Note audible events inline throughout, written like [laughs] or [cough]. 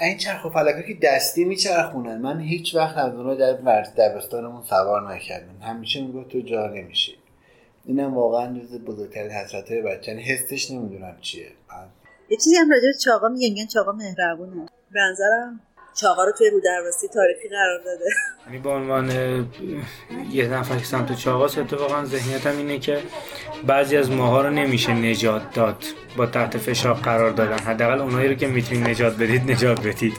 این چرخ و فلکا که دستی میچرخونن. من هیچ وقت از اونها در دبستانمون سوار نکردم. همیشه می‌گفت تو جا نمیشی. اینم واقعا جز بزرگترین حسرت های بچه. یعنی حسش نمی‌دونم چیه. یه چیزی هم راجع چاقا میگن چاقا مهربونه. به نظرم چاقا رو توی رودرواسی تاریخی قرار داده. یعنی به عنوان یه نفر که سمت چاقاس اتفاقا ذهنیتم اینه که بعضی از ماها رو نمیشه نجات داد. با تحت فشار قرار دادن. حداقل اونایی رو که می‌تونید نجات بدید نجات بدید.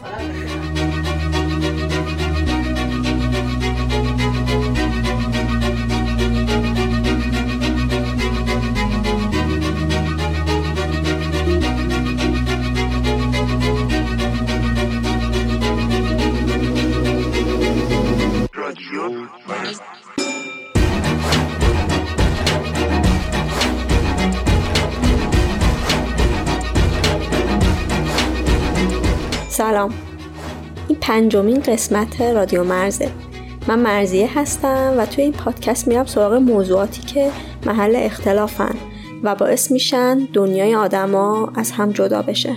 پنجمین قسمت رادیو مرزه. من مرزیه هستم و توی این پادکست میرم سراغ موضوعاتی که محل اختلافن و باعث میشن دنیای آدما از هم جدا بشه.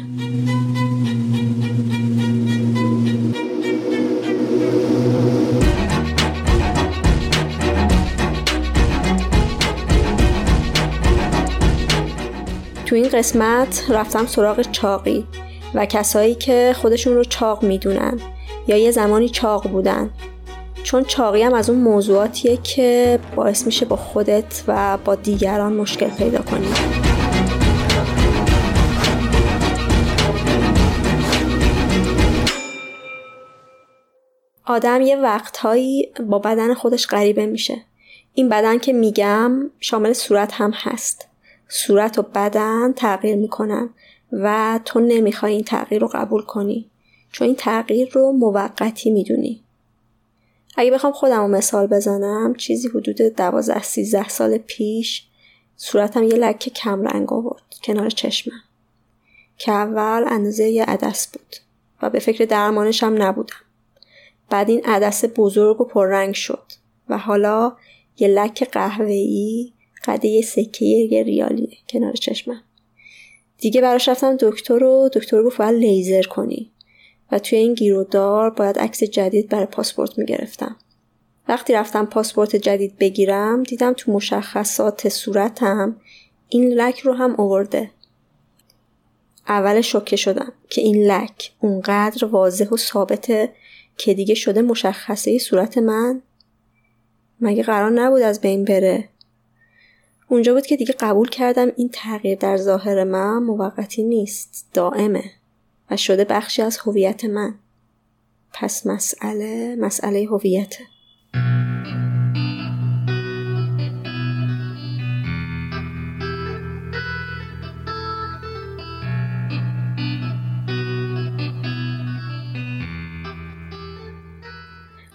تو این قسمت رفتم سراغ چاقی و کسایی که خودشون رو چاق می‌دونن. یا یه زمانی چاق بودن. چون چاقی هم از اون موضوعاتیه که باعث میشه با خودت و با دیگران مشکل پیدا کنی. آدم یه وقتهایی با بدن خودش غریبه میشه. این بدن که میگم شامل صورت هم هست. صورت و بدن تغییر می‌کنن و تو نمی‌خوای این تغییر رو قبول کنی. چون این تغییر رو موقتی می‌دونی. اگه بخوام خودم رو مثال بزنم چیزی حدود دوازده سیزده سال پیش صورتم یه لکه کم رنگ آورد کنار چشمم که اول اندازه یه عدس بود و به فکر درمانش هم نبودم. بعد این عدس بزرگ و پررنگ شد و حالا یه لک قهوه‌ای قده سکه ریالیه کنار چشمم. دیگه براش رفتم دکتر و دکتر گفت باید لیزر کنی. و توی این گیرودار باید عکس جدید برای پاسپورت می‌گرفتم. وقتی رفتم پاسپورت جدید بگیرم دیدم تو مشخصات صورتم این لک رو هم آورده. اول شوکه شدم که این لک اونقدر واضح و ثابته که دیگه شده مشخصه صورت من. مگه قرار نبود از بین بره؟ اونجا بود که دیگه قبول کردم این تغییر در ظاهر من موقتی نیست دائمه. و شده بخشی از هویت من. پس مسئله مسئله هویته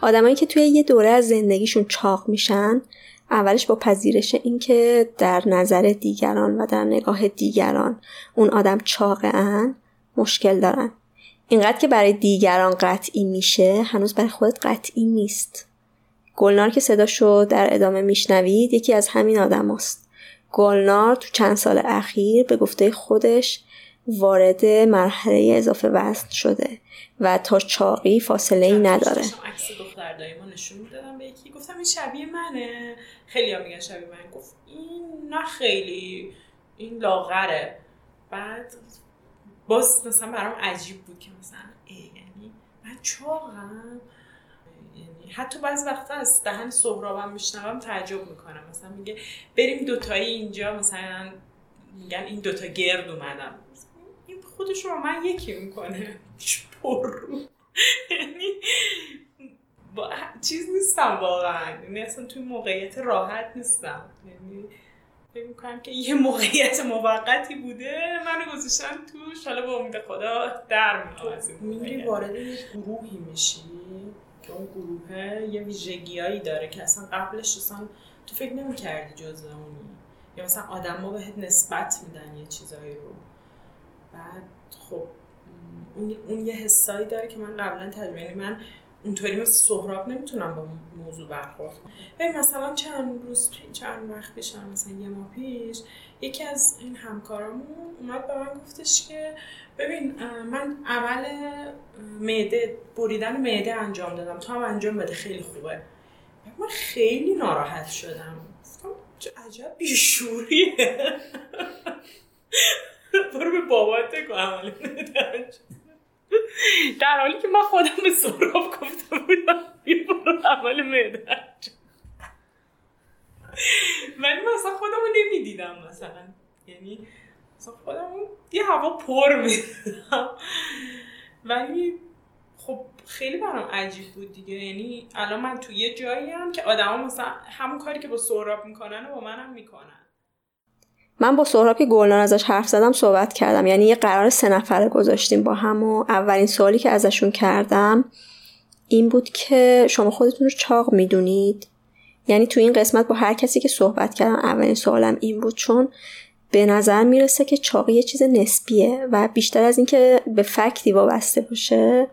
آدمایی که توی یه دوره از زندگیشون چاق میشن اولش با پذیرش اینکه در نظر دیگران و در نگاه دیگران اون آدم چاقه مشکل دارن. اینقدر که برای دیگران قطعی میشه هنوز برای خودت قطعی نیست. گلنار که صداشو در ادامه میشنوید یکی از همین آدم هست. گلنار تو چند سال اخیر به گفته خودش وارد مرحله اضافه وزن شده و تا چاقی فاصله ای نداره. عکس دختر دایما نشون می‌دادم به یکی. گفتم این شبیه منه. خیلی ها میگن شبیه من. گفت این نه خیلی. این لاغره. بعد باز مثلا برام عجیب بود که مثلا یعنی من چاقم. یعنی حتی بعض وقتا از دهن سهرابم میشنوم تعجب می‌کنم. مثلا میگه بریم دوتایی اینجا مثلا میگن این دوتا گرد اومدم این خودش رو من یکی می‌کنه. پر یعنی چیز نیستم واقعا. یعنی اصلا توی موقعیت راحت نیستم. یعنی فکر می‌کنم که یه موقعیت موقتی بوده. منو گذاشتن توش حالا با امید خدا در میری وارد گروهی میشی؟ که اون گروه یه ویژگیایی داره که اصلا قبلش اصلا تو فکر نمی‌کردی جز اونی. یا مثلا آدم ها بهت نسبت میدن یه چیزایی رو. بعد خب اون, اون یه حسایی داره که من قبلا تجربه یعنی من اونطوری مثل سهراب نمی‌تونم با موضوع برخورد کنم. مثلا چند روز چند وقت پیش مثلا یه ماه پیش یکی از این همکارامون اومد به من گفتش که ببین من عمل معده بریدن معده انجام دادم. تو هم انجام بده خیلی خوبه. من خیلی ناراحت شدم. گفتم عجب بیشوریه. [laughs] برو به بابات کو عمل معده در حالی که من خودم به سراب گفته بودم یه برو ولی من اصلا خودم رو نمی‌دیدم مثلا. یعنی مثلا خودم یه هوا پر می‌دیدم. ولی خب خیلی برام عجیب بود دیگه. یعنی الان من تو یه جایی هم که آدما مثلا همون کاری که با سهراب می‌کنن و با منم می‌کنن. من با سهراب که گلنار ازش حرف زدم صحبت کردم. یعنی یه قرار سه نفره گذاشتیم با هم و اولین سوالی که ازشون کردم این بود که شما خودتون رو چاق می‌دونید. یعنی تو این قسمت با هر کسی که صحبت کردم اولین سوالم این بود چون به نظر می‌رسه که چاقی یه چیز نسبیه و بیشتر از اینکه به فکتی وابسته باشه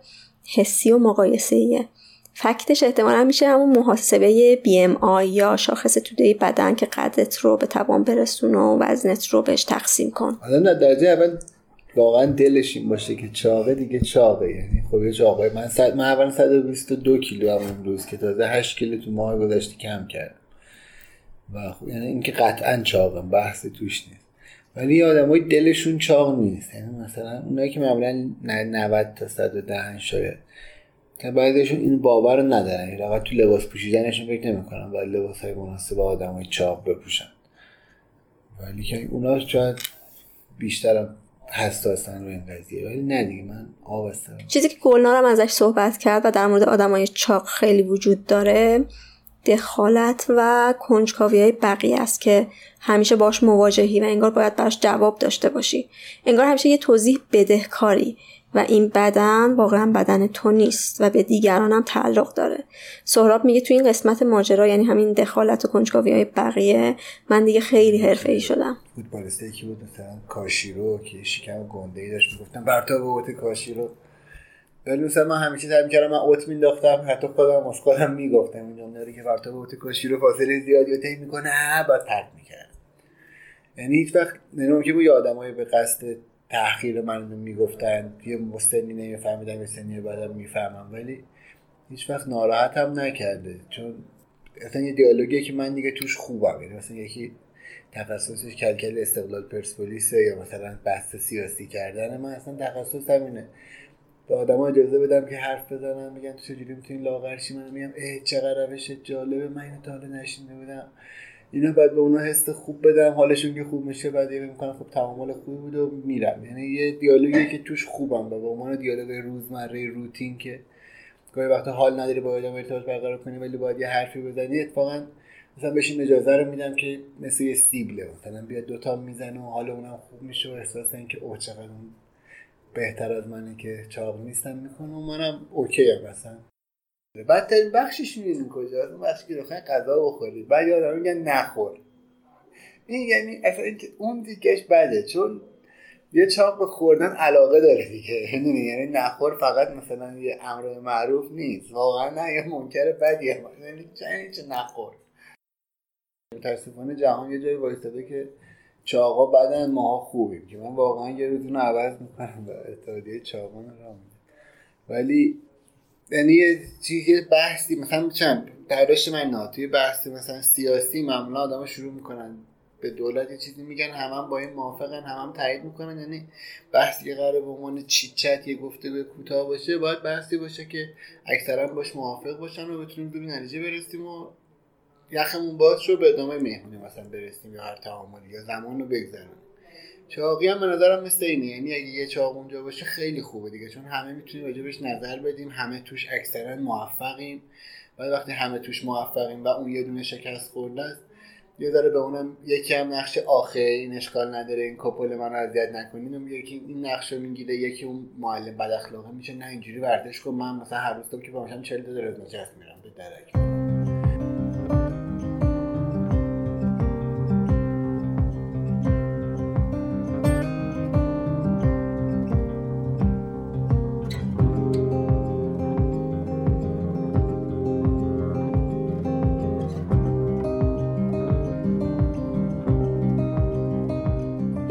حسی و مقایسه فکتش احتمالا میشه همون محاسبه BMI یا شاخص توده بدن که قدرت رو به توان برسون و وزنت رو بهش تقسیم کن. حالا نه درجه اول واقعا دلش این باشه که چاقه دیگه چاقه. یعنی خب یه چاقه. من صد من اول 122 کیلو هم امروز که تازه 8 کیلو تو ماه گذشته کم کردم. و خب یعنی اینکه قطعا چاقم بحثی توش نیست. ولی آدمای دلشون چاق نیست. یعنی مثلا اونایی که معمولا 90 تا 110 شاید. که بعضیشون این باور رو ندارن. یعنی تو لباس پوشیدنشون فکر نمی‌کنن. باید لباس های مناسب آدمای چاق بپوشن. ولی که اونا شاید بیشترم حساسن رو این قضیه. ولی نه دیگه من آبستم چیزی که گلنارم ازش صحبت کرد و در مورد آدمای چاق خیلی وجود داره دخالت و کنجکاوی های بقیه است که همیشه باش مواجهی و انگار باید براش جواب داشته باشی. انگار همیشه یه توضیح بدهکاری. و این بدن واقعا بدن تو نیست و به دیگران هم تعلق داره. سهراب میگه تو این قسمت ماجرا یعنی همین دخالت و کنجکاوی های بقیه من دیگه خیلی حرفه ای شدم فوتبالیستی که بود مثلا کاشیرو که شکم گنده ای داشت می‌گفتم. برتا به اوت کاشیرو ولی مثلا من همیشه سعی می‌کردم من اوت مینداختم حتی خودم از خودم می‌گفتم. این جمله که برتا به اوت کاشیرو فاصله زیادی اوتی می‌کنه بعد ترک می‌کرد. یعنی هیچ وقت نمی‌دونم که با آدمای به قصد تحقیر من می‌گفتن. یه مستنی نمیفهمیدم یه سنی بعدم می‌فهمم. ولی هیچ وقت ناراحت هم نکرده. چون اصلا یه دیالوگیه که من دیگه توش خوبم. یعنی مثلا یکی تخصصش کلکل استقلال پرسپولیسه یا مثلا بحث سیاسی کردن من اصلا تخصص همینه. به آدما اجازه بدم که حرف بزنم میگن تو چجوری می‌تونی لاغرشی من میگم اه چقدر روش جالبه. من اینو تا حالا نشینده بودم. اینا بعد به اونا حس خوب بدم. حالشون که خوب میشه بعد یه می‌کنم خب تعامل خوبی بود و میرم. یعنی یه دیالوگی که توش خوبم و به عنوان دیالوگ روزمره روتین که گاهی وقتا حال نداری با آدم ارتباط برقرار کنی ولی باید یه حرفی بزنی اتفاقا مثلا بهش اجازه رو میدم که مثل یه سیبله. مثلا بیاد دوتا می‌زنه و حال اونم خوب میشه و احساس اینکه اوه چقدر بهتر از منه که چاق نیستم می‌کنه. و منم اوکی هم مثلا بدترین بخشش می‌دونین کجاست اون بخشی که بخواین غذا بخورید بعد آدم میگن نخور. این یعنی اصلا اون دیگهش بده. چون یه چاق به خوردن علاقه داره دیگه. یعنی نخور فقط مثلا یه امر معروف نیست. واقعا نه یه منکر بدیه یعنی چه نخور؟ متاسفانه جهان یه جایی وایستاده که چاقا بدن ماها خوبیم. که من واقعا یه روز عوض می‌کنم به اتحادیه چاقان رو ولی یعنی یه بحثی مثلا چند برداشت من نه توی بحثی مثلا سیاسی معمولا آدم شروع می‌کنن به دولت یه چیزی میگن هم, هم با این موافقن هم هم تایید می‌کنن. یعنی بحثی که قراره به عنوان چیت چت یه گفته به کوتاه باشه باید بحثی باشه که اکثرا باش موافق باشن و بتونیم به نتیجه برسیم و یخمون باز شو به ادامه مهمونی مثلا برسیم یا هر تعاملی یا زمان رو بگذرونیم. چاقی هم به نظرم مثل اینه. یعنی اگه یه چاق اونجا باشه خیلی خوبه دیگه چون همه می‌تونیم راجبش نظر بدیم. همه توش اکثرا موفقیم. و وقتی همه توش موفقیم و اون یه دونه شکست خورده است یه داره به اونم یکی هم نقش آخه این اشکال نداره این کپل من اذیت نکنین که این نقش رو می‌گیره یکی اون معلم بد اخلاقه میشه. نه اینجوری ورزش کن من مثلا هر روز که باشم 40 تا درز میرم به درک.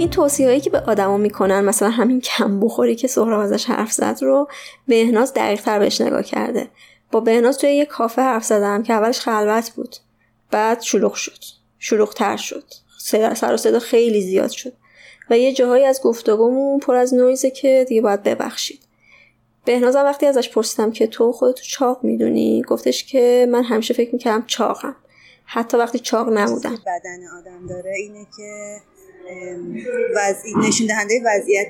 این توصیه هایی که به آدما می‌کنن مثلا همین کم بخوری که سهراب ازش حرف زد رو بهناز دقیق تر بهش نگاه کرده. با بهناز توی یه کافه حرف زدم که اولش خلوت بود بعد شلوغ شد شلوغ تر شد سر و صدا خیلی زیاد شد. و یه جاهایی از گفتگومون پر از نویزه که دیگه باید ببخشید. بهنازم وقتی ازش پرسیدم که تو خودتو چاق می‌دونی؟ گفتش که من همیشه فکر می‌کردم چاقم. حتی وقتی چاق نبودم. بدن آدم داره اینه که وضعی نشون دهنده وضعیت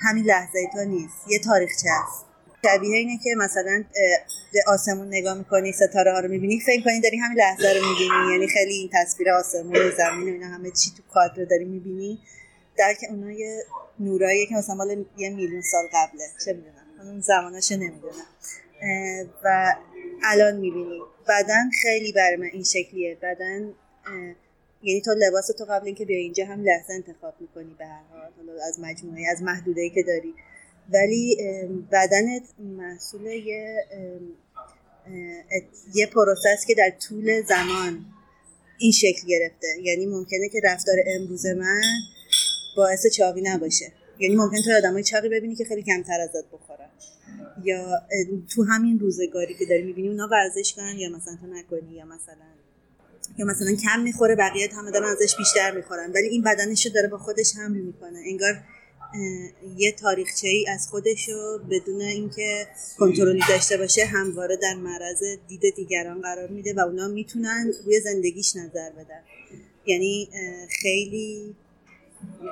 همین لحظه تو نیست. یه تاریخچه است؟ شبیه اینه که مثلا به آسمون نگاه می‌کنی ستاره ها رو می‌بینی. فکر کنی داری همین لحظه رو می‌بینی. یعنی خیلی این تصویر آسمون و زمین و اینا همه چی تو کادر داری می‌بینی. در که اونا یه نورایی که مثلا مال یه میلیون سال قبله. چه می‌دونم. اون زمانش نمی‌دونم. و الان می‌بینی. بدن خیلی برای من این شکلیه. بدن یعنی تو لباس تو قبل اینکه بیا اینجا هم لحظه انتخاب می‌کنی به هر حال از مجموعه از محدوده که داری. ولی بدنت محصول یه یه پروسس که در طول زمان این شکل گرفته. یعنی ممکنه که رفتار امروز من باعث چاقی نباشه. یعنی ممکن تو آدمای چاقی ببینی که خیلی کمتر ازت بخورن. یا تو همین روزگاری که داری می‌بینی اونا ورزش کنن یا مثلا تو نکنی یا مثلا یا مثلا کم می‌خوره بقیه همه دارن ازش بیشتر می‌خورن. ولی این بدنش رو داره با خودش حمل می‌کنه. انگار یه تاریخچه ای از خودش رو بدون اینکه کنترلی داشته باشه همواره در معرض دید دیگران قرار میده و اونا می‌تونن روی زندگیش نظر بدن. یعنی خیلی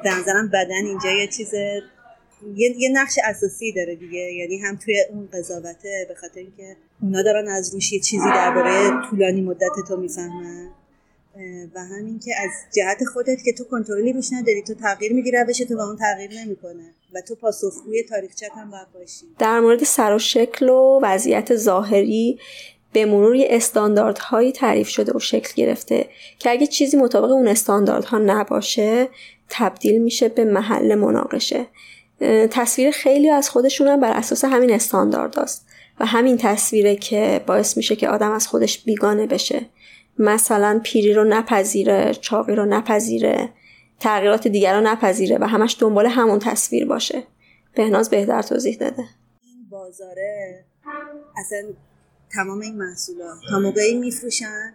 به نظرم بدن اینجا یه چیز یه،, نقش اساسی داره دیگه. یعنی هم توی اون قضاوته به خاطر اینکه اونا دارن از روش یه چیزی درباره طولانی مدت تو می‌فهمن. و همین که از جهت خودت که تو کنترلی روش نداری تو تغییر میگی روش تو با اون تغییر نمی‌کنه و تو پاسخگوی تاریخچت هم باید باشی. در مورد سر و شکل و وضعیت ظاهری به مرور استانداردهایی تعریف شده و شکل گرفته که اگه چیزی مطابق اون استانداردها نباشه تبدیل میشه به محل مناقشه. تصویر خیلی از خودشون هم بر اساس همین استاندارد است و همین تصویره که باعث میشه که آدم از خودش بیگانه بشه. مثلا پیری رو نپذیره چاقی رو نپذیره تغییرات دیگر رو نپذیره و همش دنبال همون تصویر باشه. بهناز بهتر توضیح داده این بازاره اصلا تمام این محصولات تا موقعی میفروشن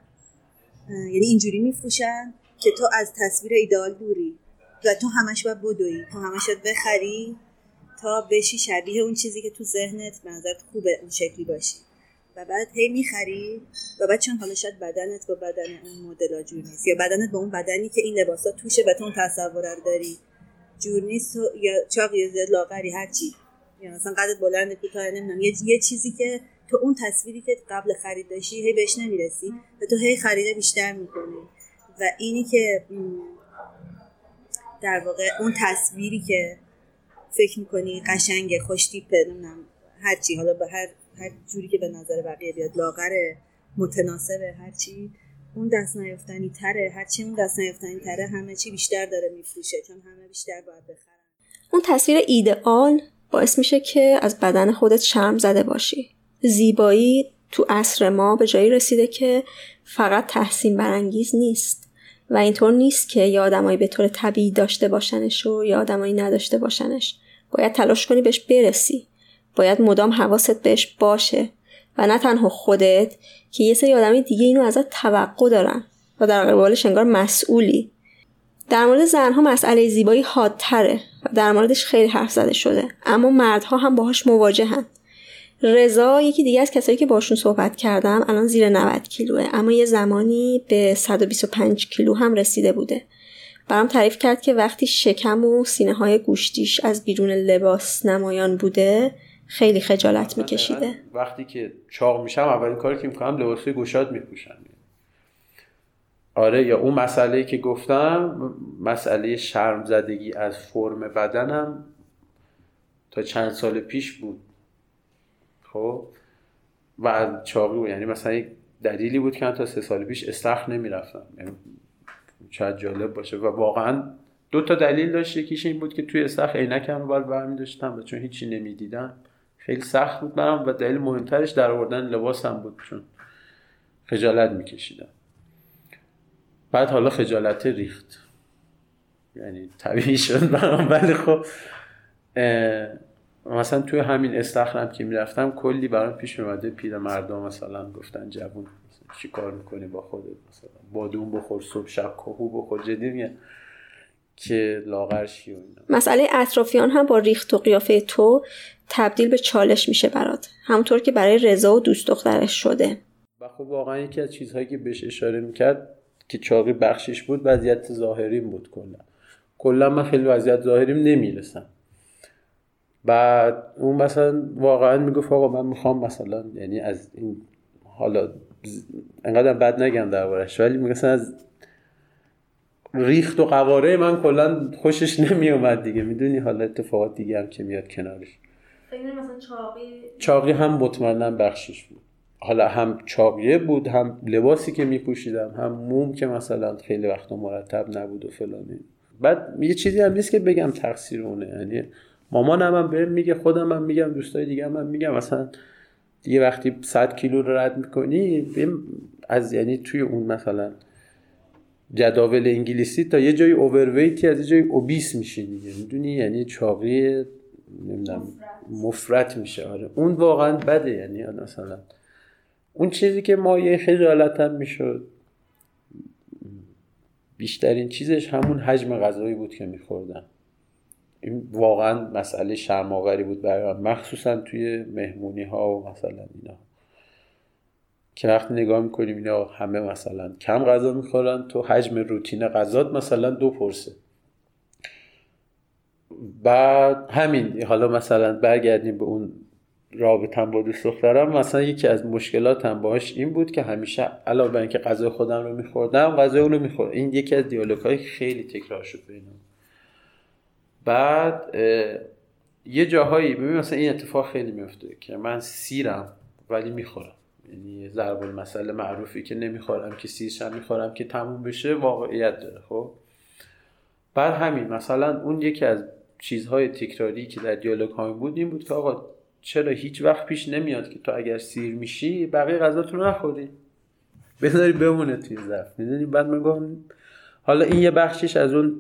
یعنی اینجوری میفروشن که تو از تصویر ایدال دوری و تو همش باید بدوی تو همش باید بخری. تا بشی شبیه اون چیزی که تو ذهنت منظرت خوبه اون شکلی باشی. و بعد هی می‌خری و بعد چون حالا شاید بدنت با بدن اون مدل جور نیست. یا بدنت با اون بدنی که این لباسا توشه و تو اون تصور رو داری جور نیست یا چاق یا زیاد لاغری هرچی یا مثلا قدت بلند کوتاه نمی‌دونم یه،, یه چیزی که تو اون تصویری که قبل خرید داشتی هی بهش نمی‌رسی و تو هی خریده بیشتر می‌کنی. و اینی که در واقع اون تصویری که فکر می‌کنی قشنگه خوشتیپه نمی‌دونم هرچی حالا به هر هر جوری که به نظر بقیه بیاد لاغره متناسبه هرچی اون دست نیافتنی تره هرچی اون دست نیافتنی تره همه چی بیشتر داره میفروشه چون همه بیشتر باید بخرن. اون تصویر ایدئال باعث میشه که از بدن خودت شرم زده باشی. زیبایی تو عصر ما به جایی رسیده که فقط تحسین برانگیز نیست. و اینطور نیست که یا آدمایی به طور طبیعی داشته باشنش و یا آدمایی نداشته باشنش. باید تلاش کنی بهش برسی. باید مدام حواست بهش باشه. و نه تنها خودت که یه سری آدمی دیگه اینو ازت توقع دارن و در قبالش انگار مسئولی. در مورد زنها مسئله زیبایی حادتره و در موردش خیلی حرف زده شده. اما مردها هم باهاش مواجهن. رضا یکی دیگه از کسایی که باشون صحبت کردم الان زیر 90 کیلوه. اما یه زمانی به 125 کیلو هم رسیده بوده. برام تعریف کرد که وقتی شکم و سینه های گوشتیش از بیرون لباس نمایان بوده خیلی خجالت میکشیده. وقتی که چاق میشم اولین کاری که می‌کنم لباسای گشاد میپوشم. آره یا اون مسئله که گفتم مسئله شرم زدگی از فرم بدنم تا چند سال پیش بود. خب؟ و چاقی بود. یعنی مثلا یک دلیلی بود که تا سه سال پیش استخر نمی‌رفتم. یعنی شاید جالب باشه. و واقعا دو تا دلیل داشت. یکیش این بود که توی استخر عینکم رو باید برمی داشتم و چون هیچی نمی‌دیدم. خیلی سخت بود برام و دلیل مهمترش در آوردن لباسم بود چون خجالت میکشیدم. بعد حالا خجالت ریخت. یعنی طبیعی شد برام. ولی خب مثلا توی همین استخرم که می‌رفتم کلی برام پیش میومده پیر مردم مثلا گفتن جوون. چی کار می‌کنی با خودت مثلا؟ بادون بخور صبح شب کهو بخور. جدی میگن که لاغر شی و اینا؟ مسئله اطرافیان هم با ریخت و قیافه تو تبدیل به چالش میشه برات. همونطور که برای رضا و دوست دخترش شده. و خب واقعا یکی از چیزهایی که بهش اشاره می‌کرد که چاقی بخشش بود وضعیت ظاهریم بود کلا. کلا من خیلی وضعیت ظاهریم نمی‌رسم. بعد اون مثلا واقعا می‌گفت آقا من می‌خوام مثلا یعنی از این حالا انقدر بد نگم دربارش ولی میگه از ریخت و قواره من کلا خوشش نمیومد دیگه. می‌دونی حالا اتفاقات دیگه هم که میاد کنارش. مثلا چاقی چاقی هم مطمئنا بخشش بود. حالا هم چاقیه بود هم لباسی که میپوشیدم هم موم که مثلا خیلی وقتا مرتب نبود و فلانی بعد یه چیزی هم نیست که بگم تقصیر اونه. یعنی مامانم هم بهم میگه خودم هم میگم دوستای دیگه هم, هم میگم. مثلا دیگه وقتی 100 کیلو رو رد می‌کنی از یعنی توی اون مثلا جداول انگلیسی تا یه جای اوورویتی از یه جای اوبیس میشی دیگه. می‌دونی؟ یعنی چاقی نمی‌دونم مفرت میشه. آره. اون واقعا بده. یعنی مثلا اون چیزی که ما یه خجالت هم می‌شد. بیشترین چیزش همون حجم غذایی بود که میخوردم این واقعا مسئله شرماوری بود برای من. مخصوصا توی مهمونی ها و مثلا اینا. که وقتی نگاه می‌کنیم اینا همه مثلا کم غذا می‌خورن تو حجم روتین غذات مثلا دو پرسه. بعد همین حالا مثلا برگردیم به اون رابطم با دوست دخترم. مثلا یکی از مشکلاتم باهاش این بود که همیشه علاوه بر اینکه غذای خودم رو میخوردم غذای اون رو میخوردم این یکی از دیالوگ های خیلی تکرار شد بینم بعد یه جاهایی ببین مثلا این اتفاق خیلی میفته که من سیرم ولی می‌خورم. یعنی ضرب المثل معروفی که نمی‌خورم که سیرشم می‌خورم که تموم بشه واقعیت داره خب؟ بعد همین مثلا اون یکی از چیزهای تکراری که در دیالوگ های بود این بود که آقا چرا هیچ وقت پیش نمیاد که تو اگر سیر میشی بقیه غذاتون نخوری. بذاری بمونه توی ظرف. می‌دونی؟ بعد من حالا این یه بخشش از اون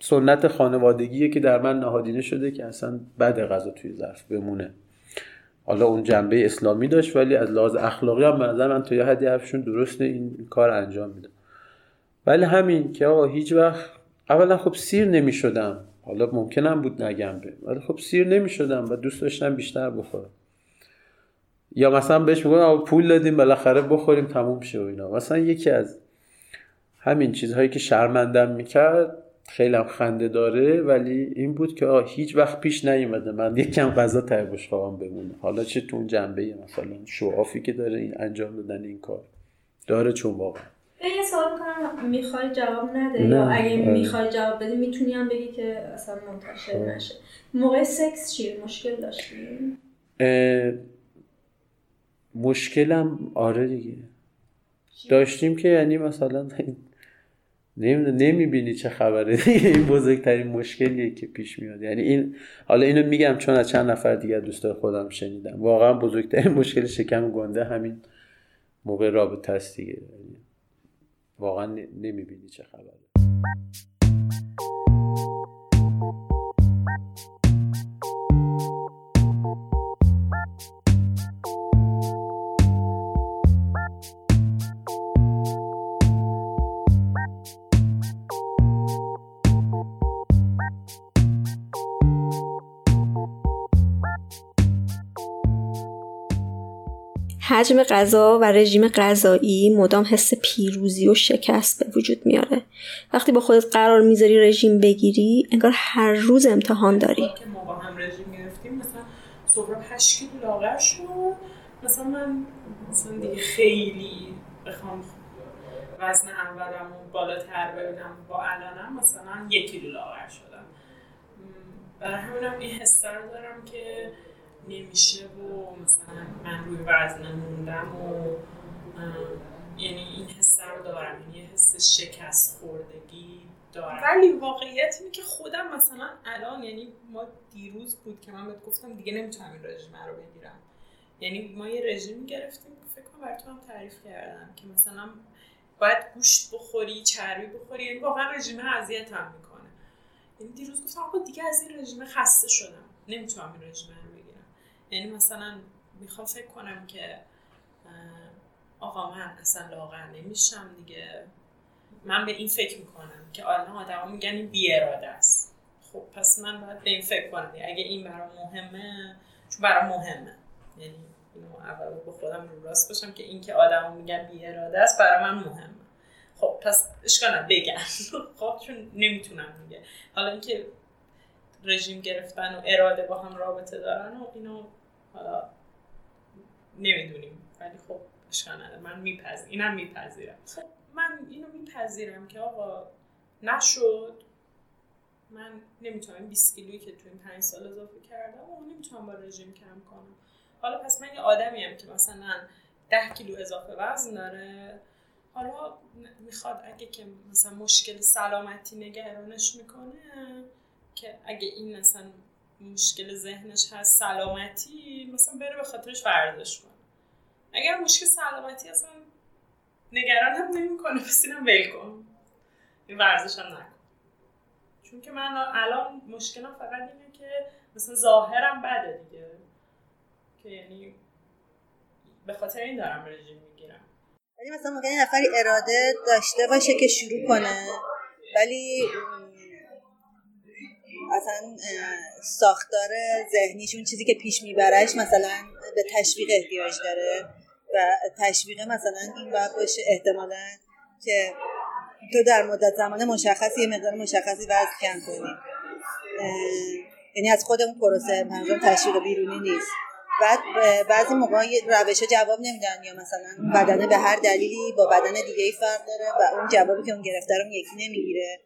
سنت خانوادگیه که در من نهادینه شده که اصلا بد غذا توی ظرف بمونه. حالا اون جنبه اسلامی داشت ولی از لحاظ اخلاقی هم نظر من تا یه حدی حرفشون درسته این کار انجام میده. ولی همین که آقا هیچ وقت اولا خب سیر نمی‌شدم. حالا ممکنم بود نگم به ولی خب سیر نمی‌شدم و دوست داشتم بیشتر بخورم. یا مثلا بهش میگم پول دادیم بالاخره بخوریم تموم شه و اینا. مثلا یکی از همین چیزهایی که شرمندم می‌کرد خیلی هم خنده داره ولی این بود که آه هیچ وقت پیش نیومده. من یکم غذا ته بشقابم بمونه. حالا چه تو اون جنبه مثلا شوافی که داره این انجام دادن این کار. داره چون واقعا. یه سوال کنم می‌خوای جواب نده؟ یا اگه می‌خوای جواب بدی می‌تونی هم بگی که اصلا منتشر خب. نشه. موقع سکس چی؟ مشکل داشتی؟ مشکلم آره دیگه. داشتیم که یعنی مثلا نمی‌بینی چه خبره. [laughs] این بزرگترین مشکلیه که پیش میاد. یعنی این حالا اینو میگم چون از چند نفر دیگه دوستای خودم شنیدم. واقعا بزرگترین مشکل شکم گنده همین موقع رابطه است دیگه. واقعا نمی‌بینی چه خبره. حجم غذا و رژیم غذایی مدام حس پیروزی و شکست به وجود میاره. وقتی با خودت قرار می‌ذاری رژیم بگیری انگار هر روز امتحان داری. ما با هم رژیم گرفتیم مثلا سهراب 8 کیلو لاغر شد. مثلا من مثلا دیگه خیلی بخوام وزن اولم بالاتر ببینم با الانم مثلا یک کیلو لاغر شدم. برای همینم این حس دارم که نمیشه و مثلا من روی وزن موندم و یعنی این حس رو دارم یعنی حس شکست خوردگی دارم. ولی واقعیت اینه که خودم مثلا الان یعنی ما دیروز بود که من بهت گفتم دیگه نمی‌تونم این رژیم رو بگیرم. یعنی ما یه رژیم گرفتیم فکر کنم براتون تعریف کردم که مثلا باید گوشت بخوری چربی بخوری یعنی واقعا رژیم اذیت هم می‌کنه. یعنی دیروز گفتم آقا دیگه از این رژیم خسته شدم. نمی‌تونم این رژیم یعنی مثلا می‌خوام فکر کنم که آقا من اصلا لاغر نمیشم دیگه. من به این فکر می‌کنم که الان آدما میگن این بی اراده است. خب پس من باید به این فکر کنم. اگه این برام مهمه چون برام مهمه. یعنی اینو اول با خودم رو راست باشم که این که آدما میگن بی اراده است برای من مهمه. خب پس اشکال بگم. [laughs] خب چون نمی‌تونم دیگه. حالا اینکه رژیم گرفتن و اراده با هم رابطه دارن و اینو حالا نمی‌دونیم. ولی خب اشکال نداره. من میپذیرم اینم میپذیرم. خب. من اینو میپذیرم که آقا نشد. من نمی‌تونم 20 کیلویی که تو این 5 سال اضافه کردم و نمی‌تونم با رژیم کم کنم. حالا پس من یه آدمی هم که مثلا 10 کیلو اضافه وزن داره. حالا می‌خواد اگه که مثلا مشکل سلامتی نگرانش می‌کنه که اگه این مثلا مشکل ذهنش هست سلامتی مثلا بره به خاطرش ورزش کنه. اگر مشکل سلامتی اصلا نگران هم نمی‌کنه پس اینم ول کن. این ورزش هم نکن. چون که من الان مشکلم فقط اینه که مثلا ظاهرم بده دیگه. که یعنی به خاطر این دارم رژیم می‌گیرم. ولی مثلا ممکنه نفری اراده داشته باشه که شروع کنه ولی اصلا ساختار ذهنیشون چیزی که پیش میبرش مثلا به تشویق احتیاج داره و تشویق مثلا این باید باشه احتمالا که تو در مدت زمان مشخصی یه مقدار مشخصی وزن کم کنی. یعنی از خود اون پروسه منظورم تشویق بیرونی نیست. بعد بعضی موقع روش جواب نمیدن یا مثلا بدنه به هر دلیلی با بدن دیگه ای فرق داره و اون جوابی که اون گرفته رو یکی نمی‌گیره.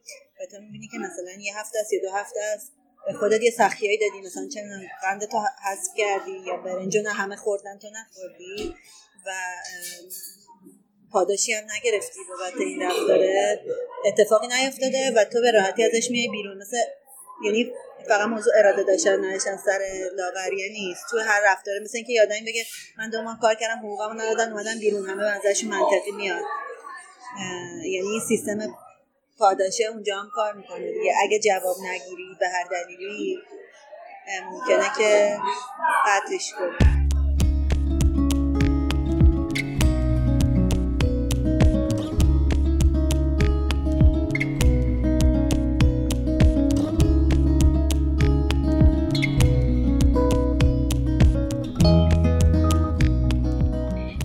تو می‌بینی که مثلا یه هفته است یا دو هفته است. خودت یه سخیایی دادی. مثلا چه قند تو حذف کردی یا برنجو نه همه خوردن تو نخوردی و پاداشی هم نگرفتی بابت این رفتاره. اتفاقی نیفتاده و تو به راحتی ازش میای بیرون. مثل یعنی فقط موضوع اراده داشتن نشن سر لاغریه نیست. تو هر رفتاره مثل اینکه یادم بگه من دو ماه کار کردم حقوقمو ندادن اومدن بیرون. همه ازشون منطقی میاد. یعنی سیستم پاداشه اونجا هم کار می‌کنه دیگه. اگه جواب نگیری به هر دلیلی ممکنه که قطعش کنی.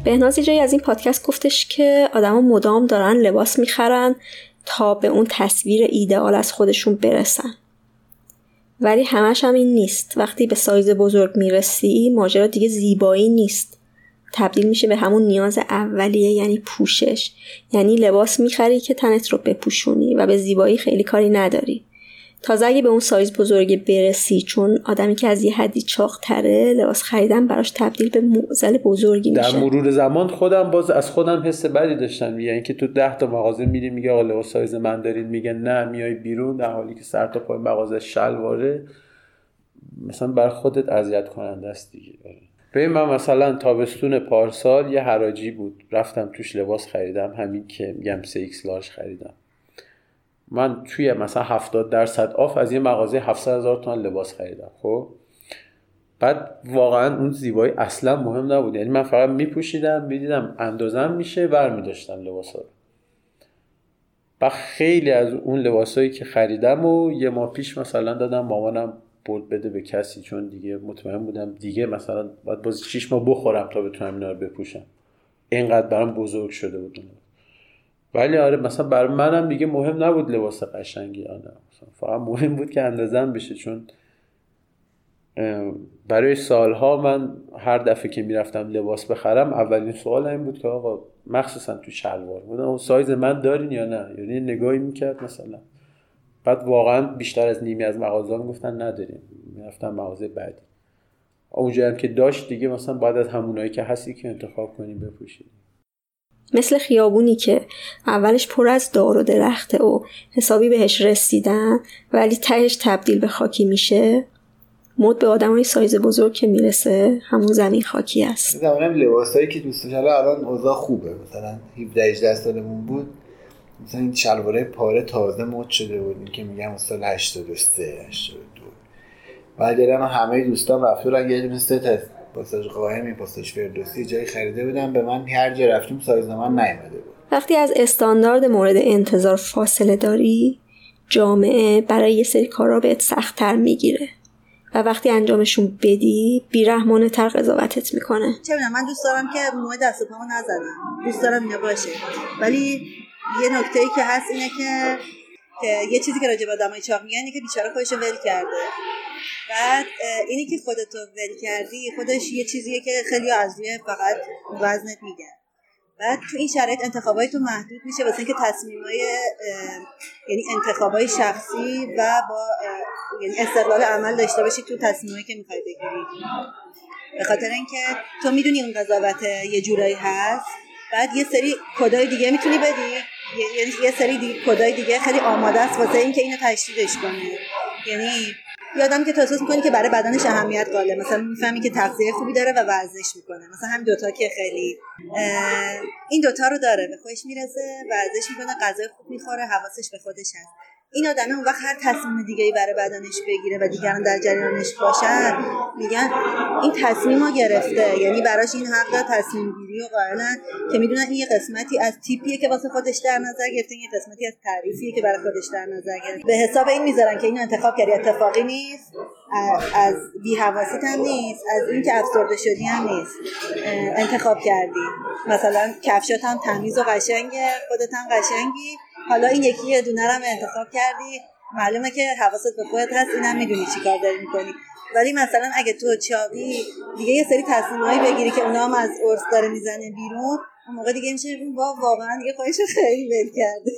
بهناز جایی از این پادکست گفتش که آدما مدام دارن لباس می‌خرن. تا به اون تصویر ایدئال از خودشون برسن. ولی همش هم این نیست. وقتی به سایز بزرگ می‌رسی ماجرا دیگه زیبایی نیست. تبدیل میشه به همون نیاز اولیه یعنی پوشش. یعنی لباس می‌خری که تنت رو بپوشونی و به زیبایی خیلی کاری نداری. تازه اگه به اون سایز بزرگ برسی چون آدمی که از یه حدی چاق تره لباس خریدن براش تبدیل به موزل بزرگی میشه. در مرور زمان خودم باز از خودم حس بدی داشتم. میگن اینکه تو ده تا مغازه میری میگه آقا لباس سایز من دارید میگن نه میای بیرون در حالی که سر تا پای مغازه شلواره. مثلا بر خودت اذیت کننده است دیگه. ببین من مثلا تابستون پارسال یه حراجی بود. رفتم توش لباس خریدم. همین که میگم 3 X Large خریدم. من توی مثلا 70 درصد off از یه مغازه 700 هزار تومن لباس خریدم خب؟ بعد واقعا اون زیبایی اصلا مهم نبود. یعنی من فقط میپوشیدم می‌دیدم اندازم میشه بر میداشتم لباس ها و خیلی از اون لباسایی که خریدم و یه ماه پیش مثلا دادم مامانم برد بده به کسی چون دیگه مطمئن بودم دیگه مثلا باید باز 6 ماه بخورم تا بتونم اینا رو بپوشم. اینقدر برام بزرگ شده بود. ولی آره مثلا برای منم دیگه مهم نبود لباس قشنگی آره. مثلا فقط مهم بود که اندازم بشه چون برای سالها من هر دفعه که می‌رفتم لباس بخرم اولین سوال این بود که آقا مخصوصا تو شلوار بودم سایز من دارین یا نه؟ یعنی نگاهی می‌کرد مثلا. بعد واقعا بیشتر از نیمی از مغازه گفتن نداریم می‌رفتم مغازه بعدی. اونجا هم که داشت دیگه مثلا بعد از همونایی که هستی که انتخاب کنیم بپوشید مثل خیابونی که اولش پر از دار و درخته و حسابی بهش رسیدن ولی تهش تبدیل به خاکی میشه. مد به آدمای سایز بزرگ که می‌رسه همون زمین خاکی است. زمانم لباسایی که دوست داشتم الان اوضاع خوبه. مثلا 17 18 سالمون بود. مثلا این شلواره پاره تازه مد شده بود. این که میگم سال 83 82 بعد همه دوستان رفتن یه دونه پاساژ قاهمی پاساژ فردوسی. جایی خریده بودم به من هر جا رفتیم سایز من نیومده بود. وقتی از استاندارد مورد انتظار فاصله داری جامعه برای یه سری کارا بهت سختتر می‌گیره. و وقتی انجامشون بدی بیرحمانه تر قضاوتت می‌کنه. چه من دوست دارم که موه دست پامو نزنم. دوست دارم اینا باشه. ولی یه نکته ای که هست اینه که که یه چیزی که راجع به آدمای چاق میگن که بیچاره خودش ول کرده. بعد اینی که خودتو ول کردی خودش یه چیزیه که خیلی از فقط وزنت میگن بعد تو این شرایط انتخابای تو محدود میشه واسه اینکه تصمیمای یعنی انتخابای شخصی و با یعنی استقلال عمل داشته باشی تو تصمیمایی که می‌خوای بگیری. به خاطر اینکه تو می‌دونی اون قضاوت یه جورایی هست. بعد یه سری کدای دیگه می‌تونی بدی. یعنی یه سری دیگه کدای دیگه خیلی آماده است واسه اینکه اینو تشدیدش کنه. یعنی یادم که تو احساس می‌کنی که برای بدنش اهمیت قائله مثلا می‌فهمی که تغذیه خوبی داره و ورزش می‌کنه. مثلا همین دوتا که خیلی این دوتا رو داره به خودش می‌رسه ورزش می‌کنه غذای خوب می‌خوره حواسش به خودش هست. این آدمه اون وقت هر تصمیم دیگه ای برای بدنش بگیره و دیگران در جریانش باشن میگن این تصمیم رو گرفته. یعنی براش این حق تصمیم گیری و قائلن که می‌دونن این یه قسمتی از تیپیه که واسه خودش در نظر گرفته یه قسمتی از تعریفیه که برای خودش در نظر گرفته. به حساب این می‌ذارن که اینو انتخاب کردی اتفاقی نیست. از- بی‌حواست هم نیست از این که افسرده شدی هم نیست. انتخاب کردی. مثلا کفشات هم تمیز و قشنگه خودت هم قشنگی. حالا این یکی یه دونه رو انتخاب کردی. معلومه که حواست به خودت هست اینم می‌دونی چی کار داری می‌کنی. ولی مثلا اگه تو چاقی دیگه یه سری تصمیمایی بگیری که اونا هم از ارس داره می‌زنه بیرون. اون موقع دیگه میشه وا واقعا دیگه رو خیلی ول کرده.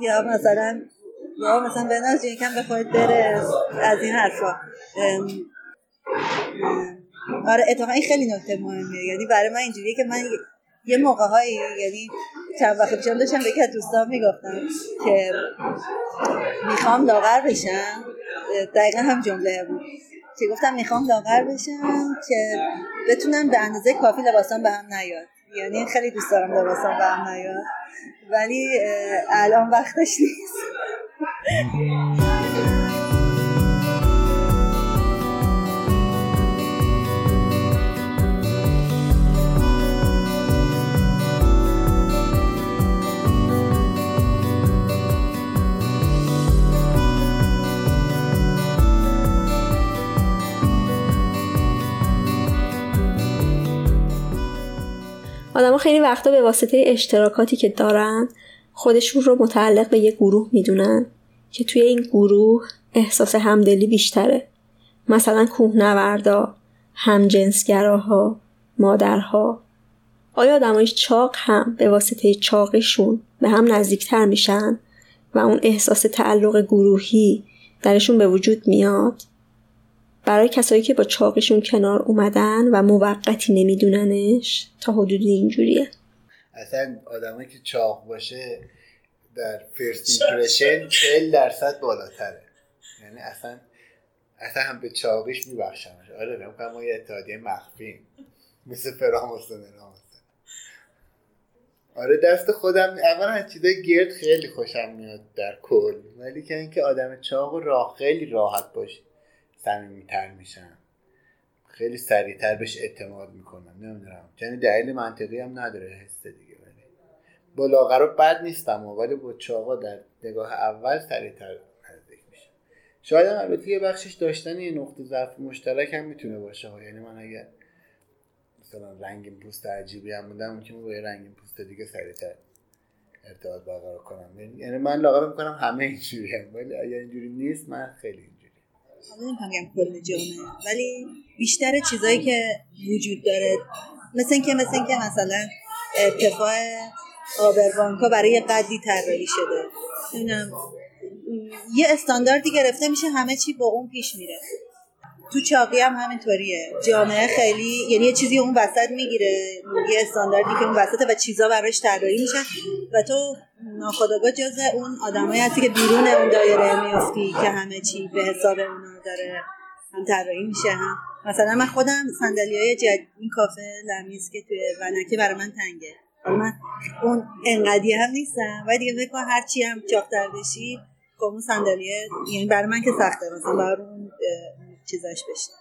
[laughs] یا مثلا یا مثلا بناز یکم به خودت برس از این حرفا. آره اتفاقا این خیلی نکته مهمیه. یعنی برای من اینجوریه که من یه- موقع هایی یعنی چند وقت پیشم داشتم یکی از دوستان می‌گفتم که می‌خوام لاغر بشم. دقیقا هم جمله بود. که گفتم می‌خوام لاغر بشم که بتونم به اندازه کافی لباسام به هم نیاد. یعنی خیلی دوست دارم لباسام به هم نیاد. ولی الان وقتش نیست. آدما خیلی وقتا به واسطه اشتراکاتی که دارن خودشون رو متعلق به یه گروه می‌دونن که توی این گروه احساس همدلی بیشتره. مثلا کوهنوردا همجنسگراها مادرها. آیا آدمای چاق هم به واسطه چاقشون به هم نزدیکتر میشن و اون احساس تعلق گروهی درشون به وجود میاد؟ برای کسایی که با چاقشون کنار اومدن و موقتی نمیدوننش تا حدودی اینجوریه. اصلا آدمایی که چاق باشه در first impression 40 درصد بالاتره. یعنی اصلا اصلا هم به چاقیش میبخشمش. آره فکر کنم ما یه اتحادیه مخفی مثل فراماسون و آره دست خودم اولا از چیزای گرد خیلی خوشم میاد در کل. ولی که اینکه آدم چاق و راه خیلی راحت باشه. صمیمیتر میشن خیلی سریعتر بهش اعتماد می‌کنم. نمی‌دونم. یعنی دلیل منطقی هم نداره حس دیگه ولی با لاغرا بد نیستم ولی با چاقا در نگاه اول سریعتر نزدیک میشه شاید هم البته یه بخشش داشتن یه نقطه ضعف مشترک هم می‌تونه باشه ها. یعنی من اگر مثلا رنگین پوست عجیبی هم بودم ممکنه با رنگین پوست دیگه سریعتر ارتباط برقرار کنم. یعنی من لاغر می‌کنم همه اینجوری هم. ولی اگر اینجوری نیست من خیلی نمی‌خوام بگم کل جامعه ولی بیشتر چیزایی که وجود داره مثل اینکه مثل اینکه مثلا ارتفاع آبروانکا برای قدی طراحی شده. نمی‌دونم یه استانداردی گرفته میشه همه چی با اون پیش میره. تو چاقی هم همینطوریه. جامعه خیلی یعنی یه چیزی اون وسط می‌گیره یه استانداردی که اون وسطه و چیزا براش طراحی میشن و تو ناخودآگاه جز اون آدمایی هستی که بیرون اون دایره میافتی که همه چی به حساب اونا. داره هم طراحی میشه هم مثلا من خودم صندلی های جد... این کافه لمیز که توی ونکه برای من تنگه. من اون انقدی هم نیستم ولی دیگه فکر هر چی هم چاقتر بشی خب اون صندلیه یعنی برای من که سخته مثلا برای اون چیزاش بشه.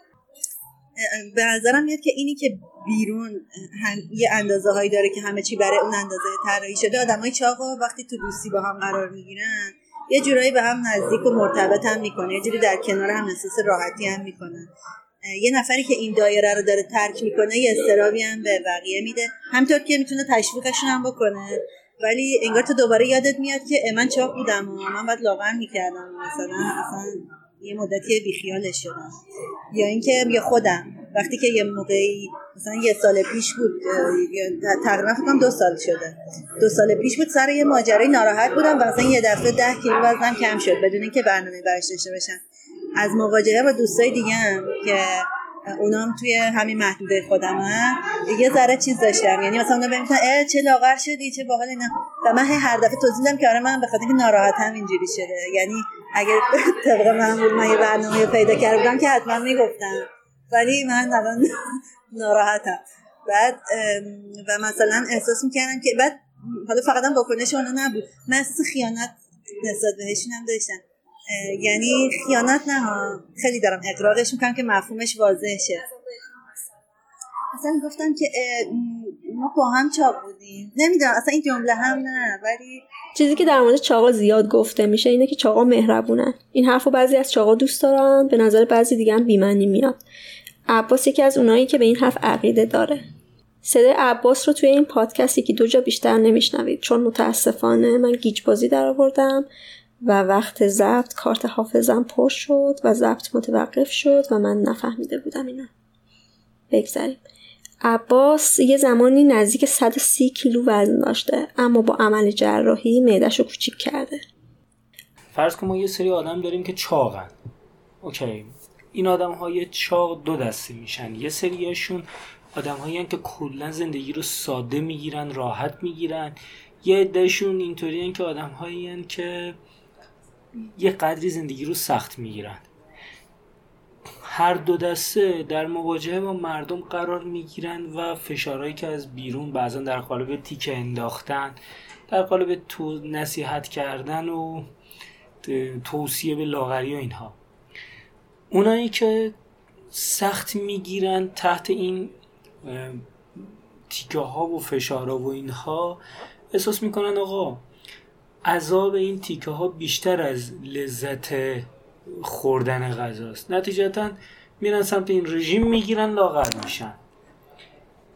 به نظرم میاد که اینی که بیرون هم یه اندازه هایی داره که همه چی برای اون اندازه طراحی شده آدمای چاقا وقتی تو دوستی با هم قرار می‌گیرن یه جورایی به هم نزدیک و مرتبط هم می‌کنه یه جوری در کنار هم احساس راحتی هم می‌کنن. یه نفری که این دایره رو داره ترک می‌کنه یه استرابی هم به بقیه میده. همطور که می‌تونه تشویقشون هم بکنه. ولی انگار تو دوباره یادت میاد که من چاق بودم و من باید لاغر می‌کردم مثلا اصلا یه مدتی بیخیالش شدم. یا اینکه یا خودم. وقتی که یه موقعی مثلا یه سال پیش بود تقریبا فکرم دو سال شده. دو سال پیش بود سر یه ماجرای ناراحت بودم و مثلا یه دفعه ده کیلو وزنم کم شد بدون اینکه برنامه برش داشته باشم. از مواجهه با دوستای دیگه هم که اونام توی همین محدوده خودم هم یه ذره چیز داشتم. یعنی مثلا اونا بهم چه لاغر شدی چه باحال اینا. و من هر دفعه توضیح میدم که آره من به خاطر اینکه ناراحتم اینجوری شده. یعنی اگه طبق معمول من یه برنامه پیدا کرده بودم که حتما می‌گفتم. ولی من الان [laughs] ناراحتم. بعد و مثلا احساس می‌کردم که بعد حالا فقط هم واکنش اونا نبود. من احساس خیانت نسبت بهشون هم داشتم. یعنی خیانت نه خیلی دارم اقراقش می‌کنم که مفهومش واضح شه اصلا گفتم که ما با هم چاق بودیم. نمی‌دونم اصلا این جمله هم نه ولی چیزی که در مورد چاقا زیاد گفته میشه اینه که چاقا مهربونن. این حرفو بعضی از چاقا دوست دارن به نظر بعضی دیگه هم بیمنی میاد. عباس یکی از اونایی که به این حرف عقیده داره. صدای عباس رو توی این پادکست یکی دو جا بیشتر نمیشنوید چون متاسفانه من گیج بازی در آوردم و وقت ضبط کارت حافظم پر شد و ضبط متوقف شد و من نفهمیده بودم اینا. بگذاریم. عباس یه زمانی نزدیک 130 کیلو وزن داشته اما با عمل جراحی معدش رو کوچیک کرده. فرض کن ما یه سری آدم داریم که چاقن. اوکی. این آدم های چاق دو دسته میشن. یه سریاشون آدم هایی که کلا زندگی رو ساده می‌گیرن راحت می‌گیرن. یه عدهشون اینطوری که آدم هایی که یه قدری زندگی رو سخت می‌گیرن. هر دو دسته در مواجهه با مردم قرار می‌گیرن و فشارهایی که از بیرون بعضا در قالب تیکه انداختن در قالب تو نصیحت کردن و توصیه به لاغری و اینها. اونایی که سخت می‌گیرن تحت این تیکه ها و فشارها و اینها احساس می‌کنن آقا عذاب این تیکه ها بیشتر از لذت خوردن غذاست. نتیجتا میرن سمت این رژیم می‌گیرن لاغر میشن.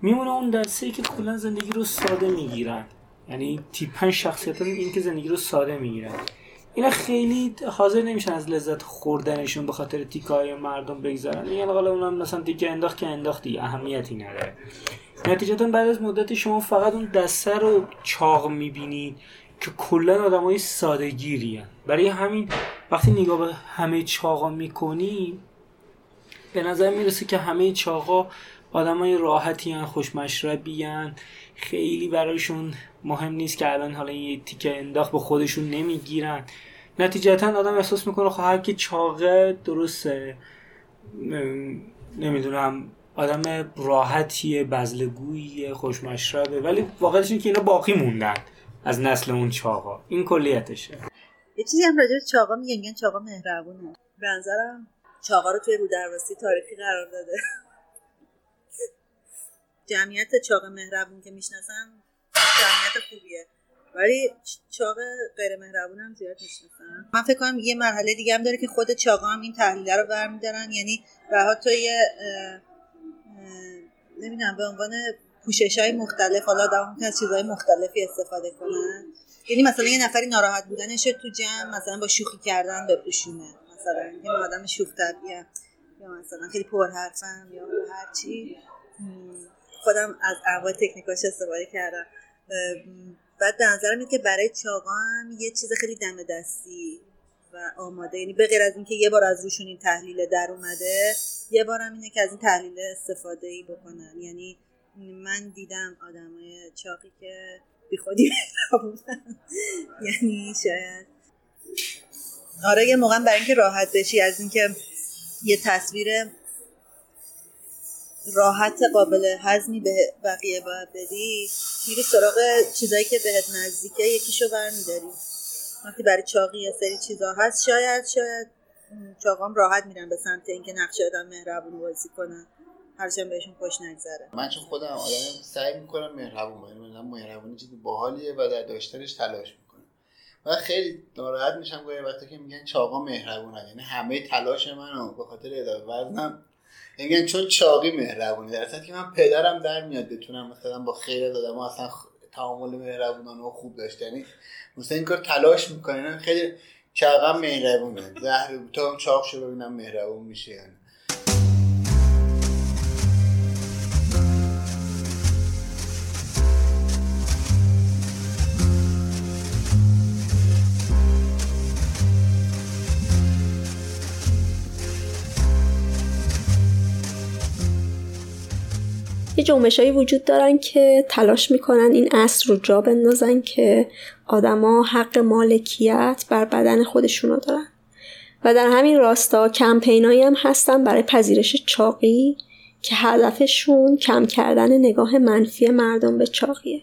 میمونه اون دسته که کلا زندگی رو ساده می‌گیرن. یعنی تیپن شخصیت این که زندگی رو ساده می‌گیرن. اینا خیلی حاضر نمیشن از لذت خوردنشون به خاطر تیکای مردم بگذارن. یعنی حالا اونا مثلا تیکه انداخت که انداختی اهمیتی نداره. نتیجتا بعد از مدت شما فقط اون دسته رو چاق می‌بینید که کلا آدمای سادگیری هن. برای همین وقتی نگاه به همه چاقا می‌کنی به نظر می‌رسه که همه چاقا آدمای راحتی هن خوشمشربی هن. خیلی برایشون مهم نیست که الان حالا یه تیکه انداخت به خودشون نمی‌گیرن. نتیجتا آدم احساس می‌کنه خب هر کی چاقه درسته. نمی‌دونم آدم راحتیه بزلگوییه خوشمشربه. ولی واقعیتش که اینا باقی موندن از نسل اون چاقا. این کلیتشه. یه چیزی هم راجع چاقا میگن چاقا مهربونه. به نظرم چاقا رو توی رودرواسی تاریخی قرار داده. [laughs] جمعیت چاق مهربون که می‌شناسم جمعیت خوبیه. ولی چاق غیر مهربون هم زیاد می‌شناسم. من فکر کنم یه مرحله دیگه هم داره که خود چاقا هم این تحلیل رو برمیدارن. یعنی رها تو یه نمی‌دونم به عنوان پوشش های مختلف حالا آدم از چیزهای مختلفی استفاده کنن. یعنی مثلا یه نفری ناراحت بودنش تو جمع مثلا با شوخی کردن بپوشونه. مثلا یه آدم شوخ یا مثلا خیلی پرحرفم یا هر چی خودم از انواع تکنیکاش استفاده کردم. بعد به نظرم که برای چاقام یه چیز خیلی دم دستی و آماده. یعنی به غیر از اینکه یه بار از روشون این تحلیل در اومده یه بارم اینه که از این تحلیل استفاده ای بکنن. یعنی من دیدم آدمای چاقی که بی خودی یعنی شاید. آره یه موقع برای اینکه راحت بشی از اینکه یه تصویر راحت قابل هضمی به بقیه باید بدی میری سراغ چیزایی که بهت نزدیکه یکیشو برمیداری. وقتی برای چاقی یه سری چیزا هست شاید شاید چاقام راحت میرن به سمت اینکه نقش آدم مهربون بازی کنن. هرچند بهشون خوش نگذره. من چون خودم آدم سعی می‌کنم مهربون باشم مثلا مهربونی چیزی باحالیه و در داشتنش تلاش می‌کنم. و خیلی ناراحت میشم گاهی وقتی که میگن چاقا مهربونن یعنی همه تلاش منو به خاطر اضافه وزنم میگن چون چاقی مهربونی. در که من پدرم در میاد بتونم مثلا با خیر دادم اصلا تعامل مهربونانه و خوب داشتنی مثلا این کار تلاش می‌کنه خیلی چاقا مهربونه. زهر تا چاق شو ببینم مهربون میشه یعنی یه جنبش هایی وجود دارن که تلاش می‌کنن این اصل رو جا بندازن که آدما حق مالکیت بر بدن خودشون رو دارن. و در همین راستا کمپینایی هم هستن برای پذیرش چاقی که هدفشون کم کردن نگاه منفی مردم به چاقیه.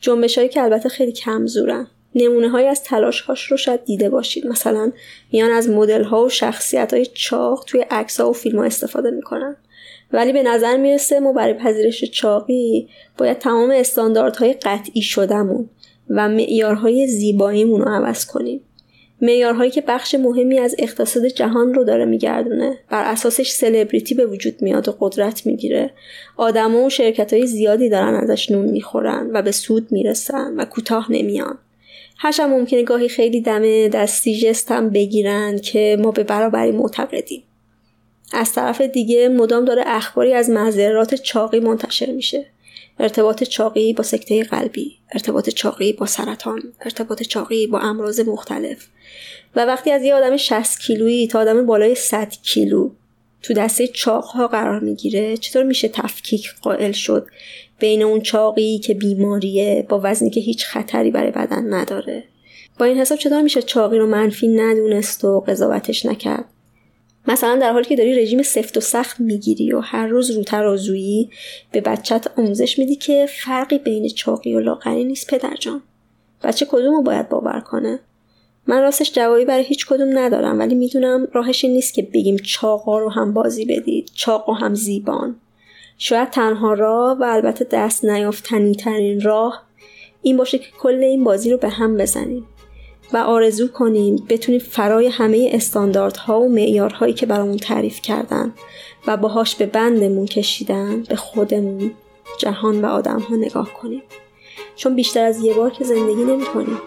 جنبش هایی که البته خیلی کمزورن. نمونه های از تلاش هاش رو شاید دیده باشید. مثلا میان از مدل ها و شخصیت های چاق توی عکس ها و فیلم ها استفاده می‌کنن. ولی به نظر می‌رسه ما برای پذیرش چاقی باید تمام استانداردهای قطعی شدهمون و معیارهای زیباییمون رو عوض کنیم. معیارهایی که بخش مهمی از اقتصاد جهان رو داره میگردونه. بر اساسش سلبریتی به وجود میاد و قدرت می‌گیره. آدما و شرکت های زیادی دارن ازش نون می‌خورن و به سود می‌رسن و کوتاه نمیان. هرچند ممکنه گاهی خیلی دم دستی جست هم بگیرن که ما به برابری معتقدیم. از طرف دیگه مدام داره اخباری از مذرات چاقی منتشر میشه. ارتباط چاقی با سکته قلبی ارتباط چاقی با سرطان ارتباط چاقی با امراض مختلف. و وقتی از یه آدم 60 کیلویی تا آدم بالای 100 کیلو تو دسته چاق ها قرار می‌گیره چطور میشه تفکیک قائل شد بین اون چاقی که بیماریه با وزنی که هیچ خطری برای بدن نداره؟ با این حساب چطور میشه چاقی رو منفی ندونست و قضاوتش نکرد؟ مثلا در حالی که داری رژیم سفت و سخت می‌گیری و هر روز رو ترازویی به بچت آموزش میدی که فرقی بین چاقی و لاغری نیست پدر جان. بچه کدوم رو باید باور کنه؟ من راستش جوابی برای هیچ کدوم ندارم ولی می‌دونم راهش این نیست که بگیم چاقا رو هم بازی بدید چاق و هم زیبان. شاید تنها راه و البته دست نیافتنی ترین راه این باشه که کل این بازی رو به هم بزنیم. و آرزو کنیم بتونیم فرای همه استانداردها و معیارهایی که برامون تعریف کردن و باهاش به بندمون کشیدن به خودمون جهان و آدم ها نگاه کنیم چون بیشتر از یه بار که زندگی نمی کنیم.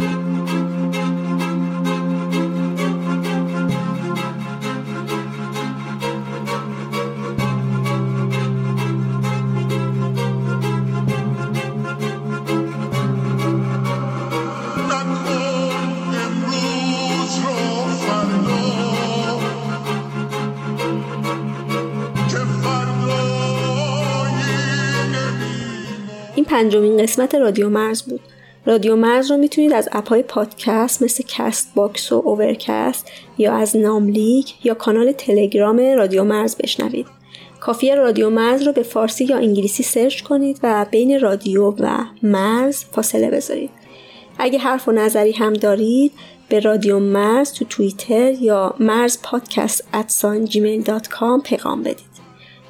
پنجمین قسمت رادیو مرز بود. رادیو مرز رو می‌تونید از اپهای پادکست مثل Castbox و Overcast یا از ناملیک یا کانال تلگرام رادیو مرز بشنوید. کافی رادیو مرز رو به فارسی یا انگلیسی search کنید و بین رادیو و مرز فاصله بذارید. اگه حرف و نظری هم دارید به رادیو مرز تو توییتر یا مرز پادکست at sign Gmail dot com پیغام بدید.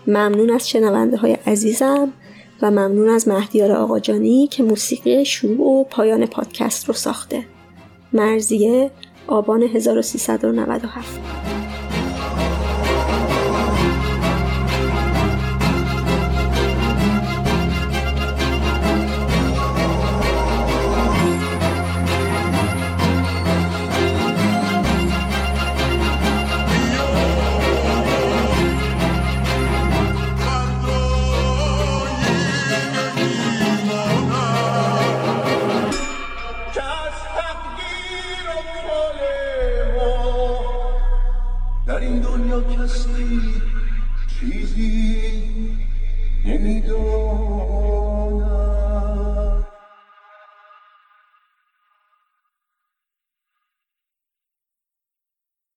ممنون از شنونده های عزیزم. و ممنون از مهدیار آقاجانی که موسیقی شروع و پایان پادکست رو ساخته. مرزیه آبان 1397 in the door